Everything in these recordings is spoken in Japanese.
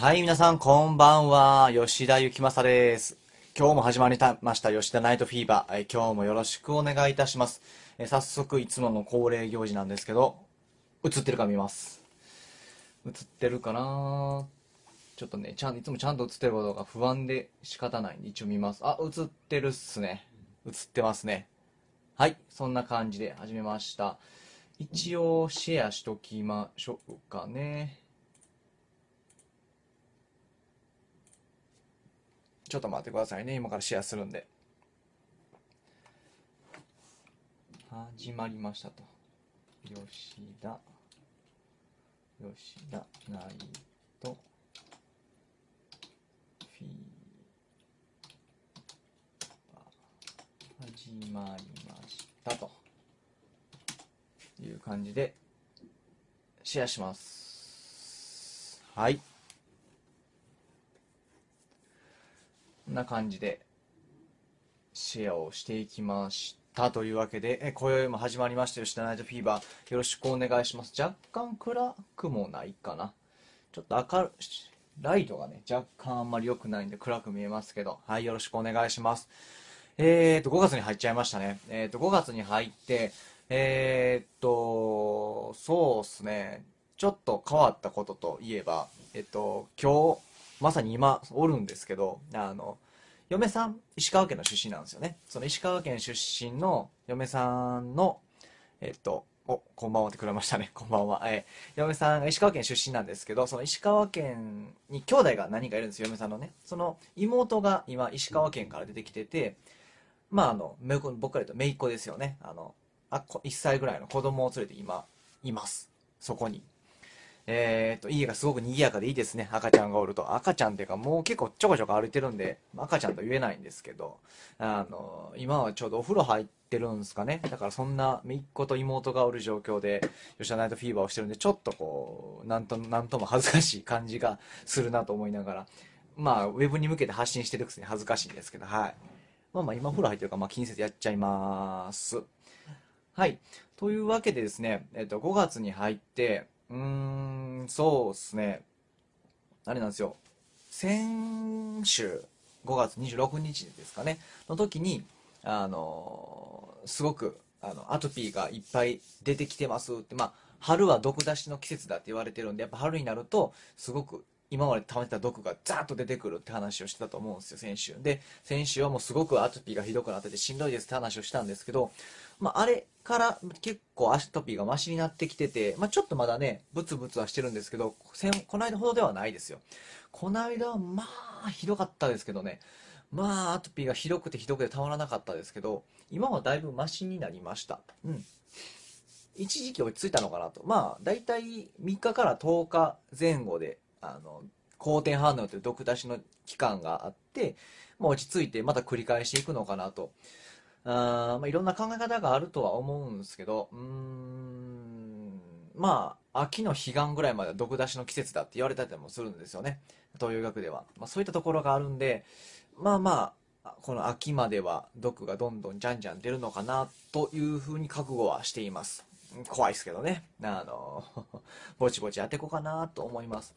はい、皆さん、こんばんは。吉田幸正です。今日も始まりました、吉田ナイトフィーバー。え今日もよろしくお願いいたします。え早速、いつもの恒例行事なんですけど、映ってるか見ます。映ってるかな？ちょっとね、ちゃん、いつもちゃんと映ってることが不安で仕方ないんで、一応見ます。あ、映ってるっすね。映ってますね。はい、そんな感じで始めました。一応、シェアしときましょうかね。ちょっと待ってくださいね。今からシェアするんで。始まりましたと。吉田、吉田、ナイト、フィーバー、始まりましたと。いう感じで、シェアします。はい。こんな感じでシェアをしていきましたというわけで、え今宵も始まりました吉田ナイトフィーバーよろしくお願いします。若干暗くもないかな。ちょっと明るい、ライトがね、若干あんまり良くないんで暗く見えますけど、はい、よろしくお願いします。えーと、5月に入っちゃいましたね。えーと、5月に入って、えーと、そうっすね、ちょっと変わったことといえば、えっと、今日、まさに今おるんですけど、あの、嫁さん、石川県の出身なんですよね。その石川県出身の嫁さんの、えっと、お、こんばんはってくれましたね。こんばんは。え、嫁さんが石川県出身なんですけど、その石川県に兄弟が何人かいるんですよ、嫁さんのね。その妹が今石川県から出てきてて、まああの、僕から言うと姪っ子ですよね。あの、あ1歳ぐらいの子供を連れて今、います。そこに。えっと、家がすごく賑やかでいいですね。赤ちゃんがおると。赤ちゃんっていうか、もう結構ちょこちょこ歩いてるんで、赤ちゃんと言えないんですけど、あの、今はちょうどお風呂入ってるんですかね。だからそんな、姪っ子と妹がおる状況で、吉田ナイトフィーバーをしてるんで、ちょっとこう、なんと、なんとも恥ずかしい感じがするなと思いながら、まあ、ウェブに向けて発信してるくせに恥ずかしいんですけど、はい。まあまあ、今風呂入ってるから、まあ気にせずやっちゃいます。はい。というわけでですね、えっと、5月に入って、うーん、そうですね。あれなんですよ。先週、5月26日ですかね、の時に、あのすごく、あの、アトピーがいっぱい出てきてますって、まあ、春は毒出しの季節だって言われてるんで、やっぱ春になると、すごく今まで溜めてた毒がザーッと出てくるって話をしてたと思うんですよ、先週。で、先週はもうすごくアトピーがひどくなっててしんどいですって話をしたんですけど、まあ、あれから結構アトピーがマシになってきてて、まあ、ちょっとまだね、ブツブツはしてるんですけど、この間ほどではないですよ。この間はまあ、ひどかったですけどね。まあ、アトピーがひどくてひどくてたまらなかったですけど、今はだいぶマシになりました。うん。一時期落ち着いたのかなと。まあ、だいたい3日から10日前後であの好転反応という毒出しの期間があって、まあ、落ち着いてまた繰り返していくのかなとあ、まあ、いろんな考え方があるとは思うんですけどうーんまあ秋の彼岸ぐらいまで毒出しの季節だって言われたりもするんですよね。東洋医学では、まあ、そういったところがあるんでまあまあこの秋までは毒がどんどんじゃんじゃん出るのかなというふうに覚悟はしています。怖いですけどね。あのぼちぼち当てこうかなと思います。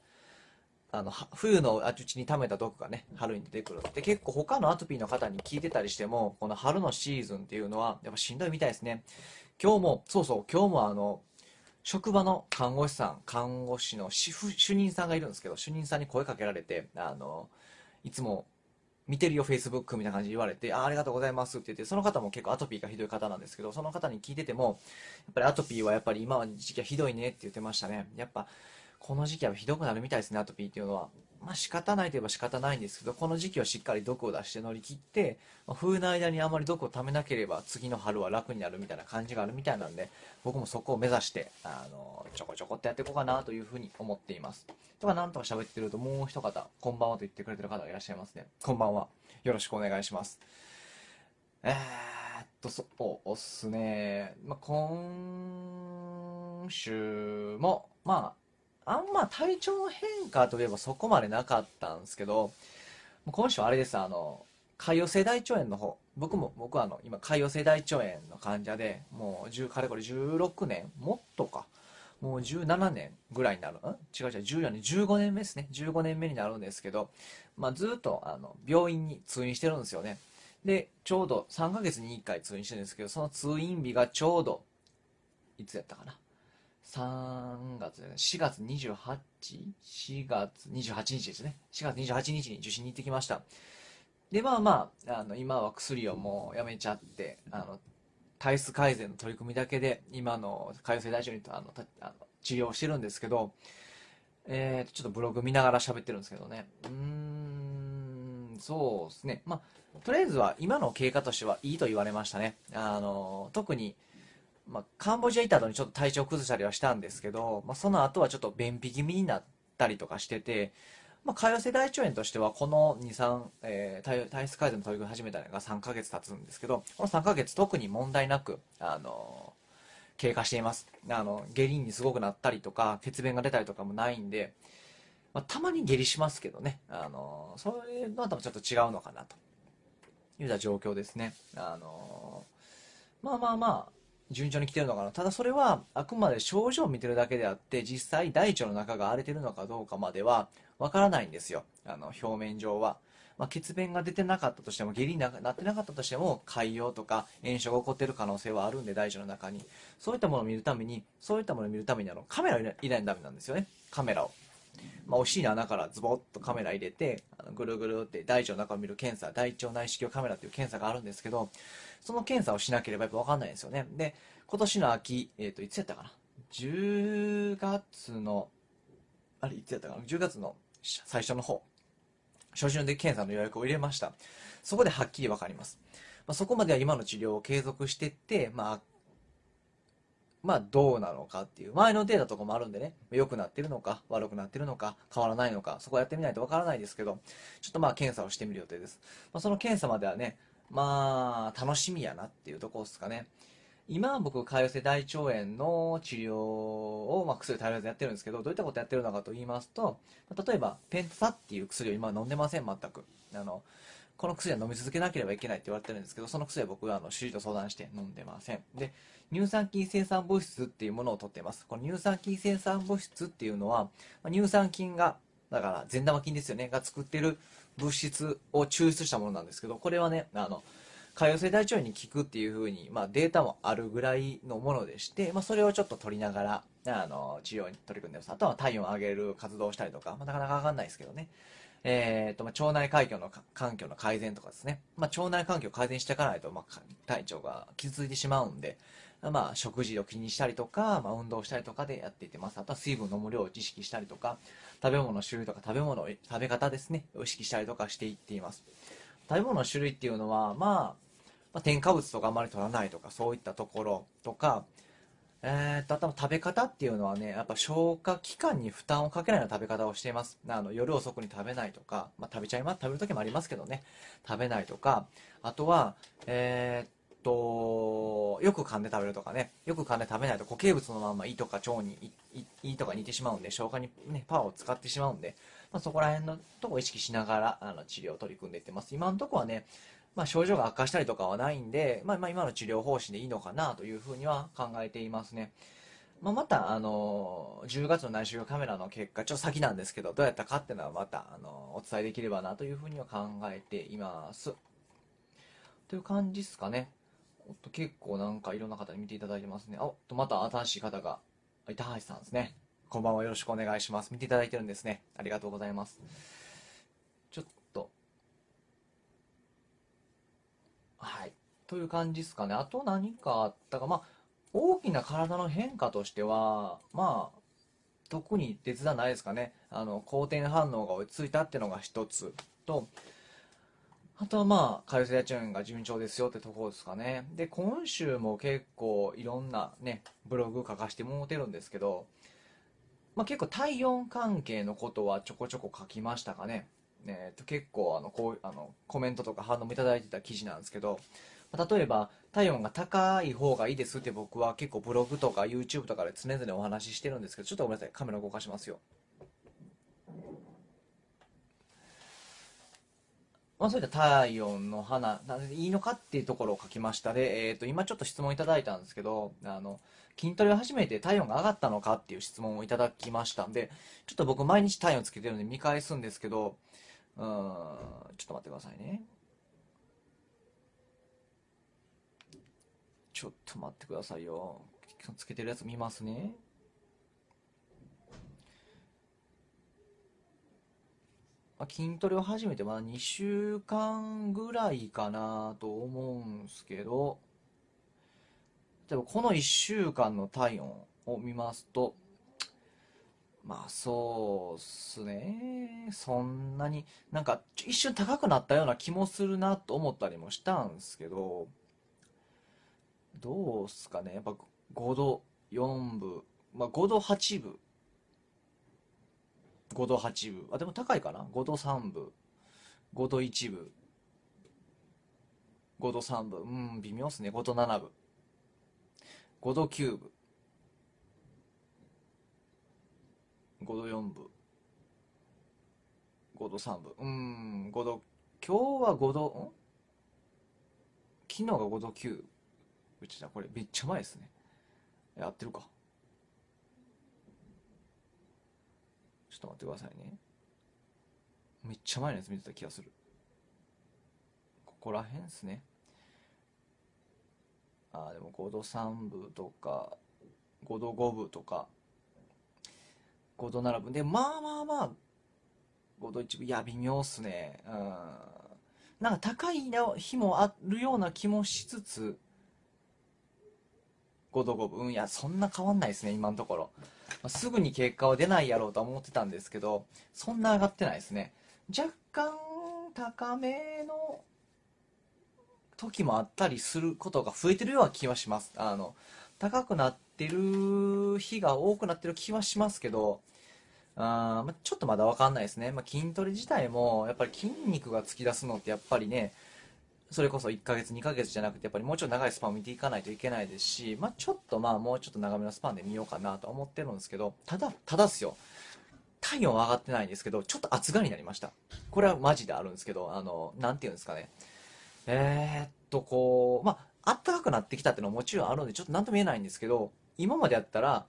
あの、冬のうちに溜めた毒がね、春に出てくる。で、結構他のアトピーの方に聞いてたりしても、この春のシーズンっていうのは、やっぱしんどいみたいですね。今日も、そうそう、今日もあの、職場の看護師さん、看護師の主主任さんがいるんですけど、主任さんに声かけられて、あの、いつも見てるよ、Facebook みたいな感じで言われて、あありがとうございますって言って、その方も結構アトピーがひどい方なんですけど、その方に聞いてても、やっぱりアトピーはやっぱり今は時期はひどいねって言ってましたね。やっぱ、この時期はひどくなるみたいですね、アトピーっていうのは。まあ仕方ないといえば仕方ないんですけど、この時期はしっかり毒を出して乗り切って、まあ、冬の間にあまり毒を溜めなければ次の春は楽になるみたいな感じがあるみたいなんで、僕もそこを目指して、あの、ちょこちょこってやっていこうかなというふうに思っています。とかなんとか喋ってるともう一方、こんばんはと言ってくれてる方がいらっしゃいますね。こんばんは。よろしくお願いします。えーっと、そうっすね。まあ、今週も、まあ、あんま体調の変化といえばそこまでなかったんですけど、今週はあれです、あの、潰瘍性大腸炎の方、僕も、僕はあの、今、潰瘍性大腸炎の患者で、もう、10、かれこれ16年、もっとか、もう17年ぐらいになる、ん？違う違う、14年、15年目ですね。15年目になるんですけど、まあ、ずっとあの病院に通院してるんですよね。で、ちょうど3ヶ月に1回通院してるんですけど、その通院日がちょうど、いつやったかな。3月、4月 28?4 月28日ですね。4月28日に受診に行ってきました。で、まあまあ、あの、今は薬をもうやめちゃって、あの、体質改善の取り組みだけで、今の潰瘍性大腸炎とあのあの治療してるんですけど、えー、ちょっとブログ見ながら喋ってるんですけどね。うーん、そうですね。まあ、とりあえずは今の経過としてはいいと言われましたね。あの、特に、まあ、カンボジア行った後にちょっと体調崩したりはしたんですけど、まあ、その後はちょっと便秘気味になったりとかしてて、まあ、潰瘍性大腸炎としては、この2、3、えー、体質改善の取り組み始めたのが3ヶ月経つんですけど、この3ヶ月特に問題なく、あのー、経過しています。あの、下痢にすごくなったりとか、血便が出たりとかもないんで、まあ、たまに下痢しますけどね、あのー、それのともちょっと違うのかなというような状況ですね。あのまあまあまあ、順調に来てるのかな。ただそれはあくまで症状を見てるだけであって、実際大腸の中が荒れてるのかどうかまではわからないんですよ。あの、表面上は。まあ、血便が出てなかったとしても、下痢になってなかったとしても、潰瘍とか炎症が起こってる可能性はあるんで、大腸の中に。そういったものを見るために、そういったものを見るためにあの、カメラを入れないとダメなんですよね。カメラを。まあ、お尻の穴からズボッとカメラ入れて、あのぐるぐるって大腸の中を見る検査、大腸内視鏡カメラっていう検査があるんですけど、その検査をしなければやっぱ分かんないんですよね。で、今年の秋、えっ、ー、と、いつやったかな ?10 月の、あれ、いつやったかな ?10 月の最初の方、初旬で検査の予約を入れました。そこではっきり分かります。まあ、そこまでは今の治療を継続してって、まあ、まあ、どうなのかっていう、前のデータとかもあるんでね、良くなってるのか、悪くなってるのか、変わらないのか、そこやってみないとわからないですけど、ちょっとまあ、検査をしてみる予定です。まあ、その検査まではね、まあ、楽しみやなっていうところですかね。今僕、潰瘍性大腸炎の治療を、まあ、薬頼らずやってるんですけど、どういったことやってるのかと言いますと、例えば、ペンタっていう薬を今飲んでません、全く。あの、この薬は飲み続けなければいけないって言われてるんですけど、その薬は僕はあの主治医と相談して飲んでません。で、乳酸菌生産物質っていうものを取ってます。この乳酸菌生産物質っていうのは、乳酸菌が、だから善玉菌ですよね、が作ってる物質を抽出したものなんですけど、これはね、あの、潰瘍性大腸炎に効くっていうふうに、まあ、データもあるぐらいのものでして、まあ、それをちょっと取りながら、あの、治療に取り組んでます。あとは体温を上げる活動をしたりとか、まあ、なかなかわかんないですけどね。え、ー、と、まあ、腸内環境の環境の改善とかですね。まあ、腸内環境を改善していかないと、まあ、体調が傷ついてしまうんで、まあ、食事を気にしたりとか、まあ、運動したりとかでやっていってます。あとは水分飲む量を意識したりとか、食べ物の種類とか食べ物、食べ方ですね、を意識したりとかしていっています。食べ物の種類っていうのは、まあ、まあ、添加物とかあまり取らないとか、そういったところとか、えー、と、あと食べ方っていうのはね、やっぱ消化器官に負担をかけないような食べ方をしています。あの、夜遅くに食べないとか、まあ、食べちゃいます、食べる時もありますけどね、食べないとか、あとは、えー、っと、よく噛んで食べるとかね、よく噛んで食べないと固形物のまま胃とか腸に、胃とか似てしまうんで、消化にね、パワーを使ってしまうんで、まあ、そこら辺のとこを意識しながら、あの、治療を取り組んでいってます。今のところはね、まあ、症状が悪化したりとかはないんで、まあ、まあ、今の治療方針でいいのかなというふうには考えていますね。まあ、また、あの、10月の内視鏡カメラの結果、ちょっと先なんですけど、どうやったかっていうのはまた、あの、お伝えできればなというふうには考えています。という感じですかね。と、結構なんかいろんな方に見ていただいてますね。あおっと、また新しい方が、板橋さんですね。こんばんはよろしくお願いします。見ていただいてるんですね。ありがとうございます。ちょっとはい。という感じですかね。あと何かあったか。まあ、大きな体の変化としては、まあ、特に手伝ないですかね。あの、好転反応が追いついたっていうのが一つと、あとはまあ、カルセアチューンが順調ですよってところですかね。で、今週も結構いろんなね、ブログ書かしてもうてるんですけど、まあ結構体温関係のことはちょこちょこ書きましたかね。えー、と結構あのこうあのコメントとか反応もいただいてた記事なんですけど、ま例えば体温が高い方がいいですって僕は結構ブログとか YouTube とかで常々お話ししてるんですけどちょっとごめんなさいカメラ動かしますよまあ、そういった体温の花、いいのかっていうところを書きましたで、えっ、ー、と、今ちょっと質問いただいたんですけど、あの、筋トレを始めて体温が上がったのかっていう質問をいただきましたんで、ちょっと僕毎日体温つけてるんで見返すんですけど、うん、ちょっと待ってくださいね。ちょっと待ってくださいよ。つけてるやつ見ますね。まあ、筋トレを始めてまだ2週間ぐらいかなと思うんすけど、例えばこの1週間の体温を見ますと、まあそうっすね。そんなに、なんか一瞬高くなったような気もするなと思ったりもしたんすけど、どうっすかね。やっぱ5度4分、まあ5度8分5度8分。あ、でも高いかな ?5 度3分。5度1分。5度3分。うん、微妙っすね。5度7分。5度9分。5度4分。5度3分。うん、5度、今日は5度、ん？昨日が5度9。うちだ、これめっちゃ前ですね。やってるか。ょっと待ってくださいね。めっちゃ前のやつ見てた気がする。ここら辺ですね。ああ、でも5度3分とか、5度5分とか、5度7分。で、まあまあまあ、5度1分。いや、微妙っすね。うん。なんか高い日もあるような気もしつつ、5度5分。いや、そんな変わんないですね、今のところ。まあ、すぐに結果は出ないやろうとは思ってたんですけど、そんな上がってないですね。若干高めの時もあったりすることが増えてるような気はします。あの、高くなってる日が多くなってる気はしますけど、あま、ちょっとまだわかんないですね。まあ、筋トレ自体も、やっぱり筋肉が突き出すのってやっぱりね、それこそ1ヶ月2ヶ月じゃなくてやっぱりもうちょっと長いスパンを見ていかないといけないですし、まあ、ちょっとまあもうちょっと長めのスパンで見ようかなと思ってるんですけどただただっすよ。体温は上がってないんですけどちょっと暑がりになりました。これはマジであるんですけどあのなんていうんですかね。えー、っとこうまあ暖かくなってきたっていうのはもちろんあるのでちょっと何とも言えないんですけど今までやったら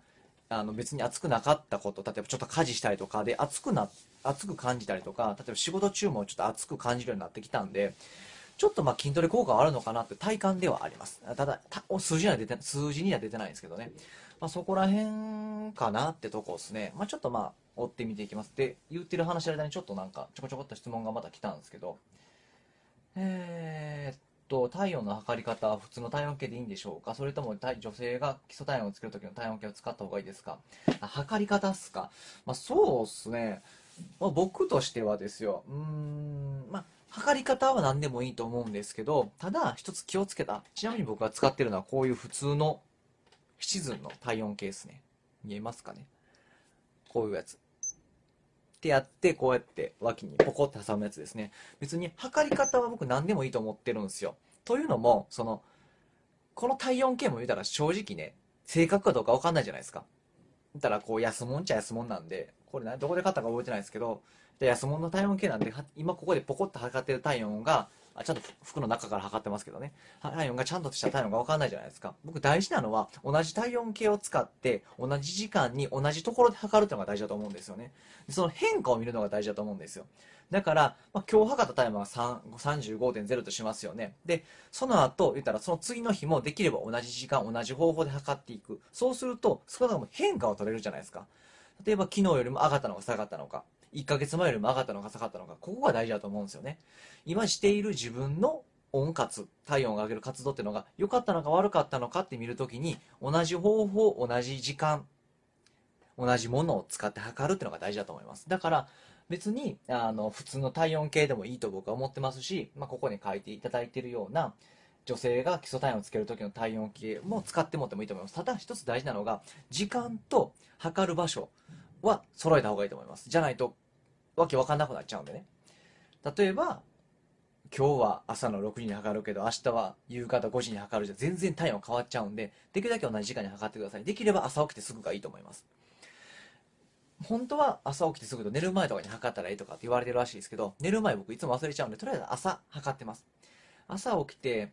あの別に暑くなかったこと例えばちょっと家事したりとかで暑くな暑く感じたりとか例えば仕事中もちょっと暑く感じるようになってきたんでちょっとまあ筋トレ効果はあるのかなって体感ではあります。ただ、数字には出て、数字には出てないんですけどね。まあ、そこら辺かなってとこですね。まあ、ちょっとまあ、追ってみていきます。で、言ってる話の間にちょっとなんか、ちょこちょこっと質問がまた来たんですけど、えー、っと、体温の測り方は普通の体温計でいいんでしょうか？それとも女性が基礎体温をつけるときの体温計を使った方がいいですか？測り方っすか？まあ、そうっすね。まあ、僕としてはですよ。うーん、まあ、測り方は何でもいいと思うんですけど、ただ一つ気をつけた。ちなみに僕が使ってるのはこういう普通のシチズンの体温計ですね。見えますかね？こういうやつ。ってやって、こうやって脇にポコって挟むやつですね。別に測り方は僕何でもいいと思ってるんですよ。というのも、その、この体温計も言うたら正直ね、正確かどうかわかんないじゃないですか。言ったらこう安もんちゃ安もんなんで、これどこで買ったか覚えてないですけど、で安物の体温計なんで、今ここでポコッと測ってる体温が、ちゃんと服の中から測ってますけどね。体温がちゃんとした体温がわかんないじゃないですか。僕大事なのは、同じ体温計を使って、同じ時間に同じところで測るっていうのが大事だと思うんですよね。その変化を見るのが大事だと思うんですよ。だから、まあ、今日測った体温は35.0としますよね。で、その後、言ったらその次の日もできれば同じ時間、同じ方法で測っていく。そうすると、少なくとも変化を取れるじゃないですか。例えば昨日よりも上がったのか下がったのか。1ヶ月前よりも上がったのか下がったのか、ここが大事だと思うんですよね。今している自分の温活、体温を上げる活動っていうのが良かったのか悪かったのかって見るときに、同じ方法、同じ時間、同じものを使って測るっていうのが大事だと思います。だから、別に、あの、普通の体温計でもいいと僕は思ってますし、まあ、ここに書いていただいているような、女性が基礎体温をつける時の体温計も使ってもってもいいと思います。ただ一つ大事なのが、時間と測る場所は揃えた方がいいと思います。じゃないとわけわかんなくなっちゃうんでね。例えば、今日は朝の6時に測るけど、明日は夕方5時に測るじゃ全然体温変わっちゃうんで、できるだけ同じ時間に測ってください。できれば朝起きてすぐがいいと思います。本当は朝起きてすぐと寝る前とかに測ったらいいとかって言われてるらしいですけど、寝る前僕いつも忘れちゃうんで、とりあえず朝測ってます。朝起きて、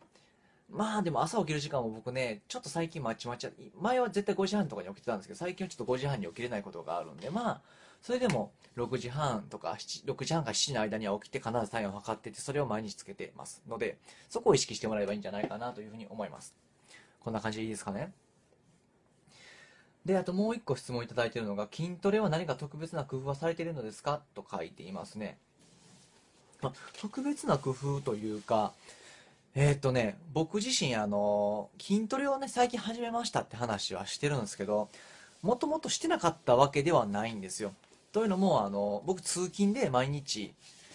まあでも朝起きる時間も僕ね、ちょっと最近まちまち、前は絶対5時半とかに起きてたんですけど、最近はちょっと5時半に起きれないことがあるんで、まあ、それでも6時半とか7、6時半か7時の間には起きて必ず体温を測ってて、それを毎日つけてますので、そこを意識してもらえばいいんじゃないかなというふうに思います。こんな感じでいいですかね？で、あともう一個質問いただいているのが、筋トレは何か特別な工夫はされているのですか？と書いていますね。まあ、特別な工夫というか、えー、っとね、僕自身、あの、筋トレをね、最近始めましたって話はしてるんですけど、もともとしてなかったわけではないんですよ。というのも、あの、僕通勤で毎日、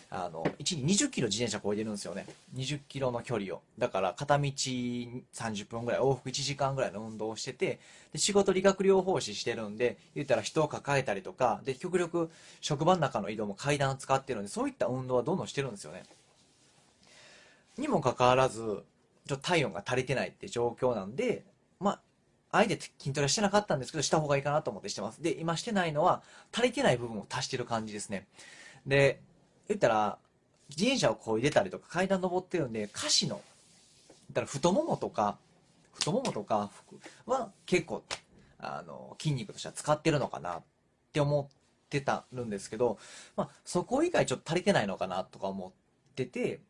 あの、1日20キロ自転車こいでるんですよね。20キロの距離を。だから、片道30分ぐらい、往復1時間ぐらいの運動をしてて、で仕事理学療法士してるんで、言ったら人を抱えたりとか、で、極力職場の中の移動も階段を使ってるんで、そういった運動はどんどんしてるんですよね。にもかかわらず、ちょっと体温が足りてないって状況なんで、まあ、あえて筋トレしてなかったんですけど、した方がいいかなと思ってしてます。で、今してないのは、足りてない部分を足してる感じですね。で、言ったら、自転車をこいでたりとか階段登ってるんで、下肢の、言ったら太ももとか、太ももとかは結構、あの、筋肉としては使ってるのかなって思ってたるんですけど、まあ、そこ以外ちょっと足りてないのかなとか思ってて、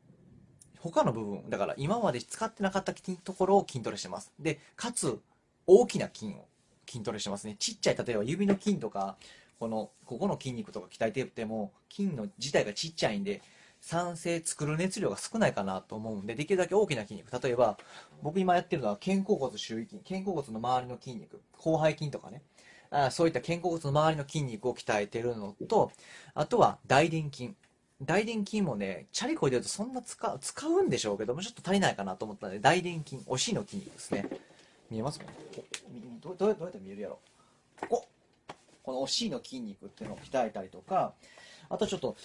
他の部分、だから今まで使ってなかったところを筋トレしてます。で、かつ、大きな筋を筋トレしてますね。ちっちゃい、例えば指の筋とか、この、ここの筋肉とか鍛えてても、筋の自体がちっちゃいんで、酸性作る熱量が少ないかなと思うんで、できるだけ大きな筋肉。例えば、僕今やってるのは肩甲骨周囲筋、肩甲骨の周りの筋肉、広背筋とかね。あそういった肩甲骨の周りの筋肉を鍛えてるのと、あとは大臀筋。大臀筋もね、チャリこいでるとそんな使う、使うんでしょうけども、ちょっと足りないかなと思ったので、大臀筋、お尻の筋肉ですね。見えますかどどうやって見えるやろ？こここのお尻の筋肉っていうのを鍛えたりとか、あとちょっと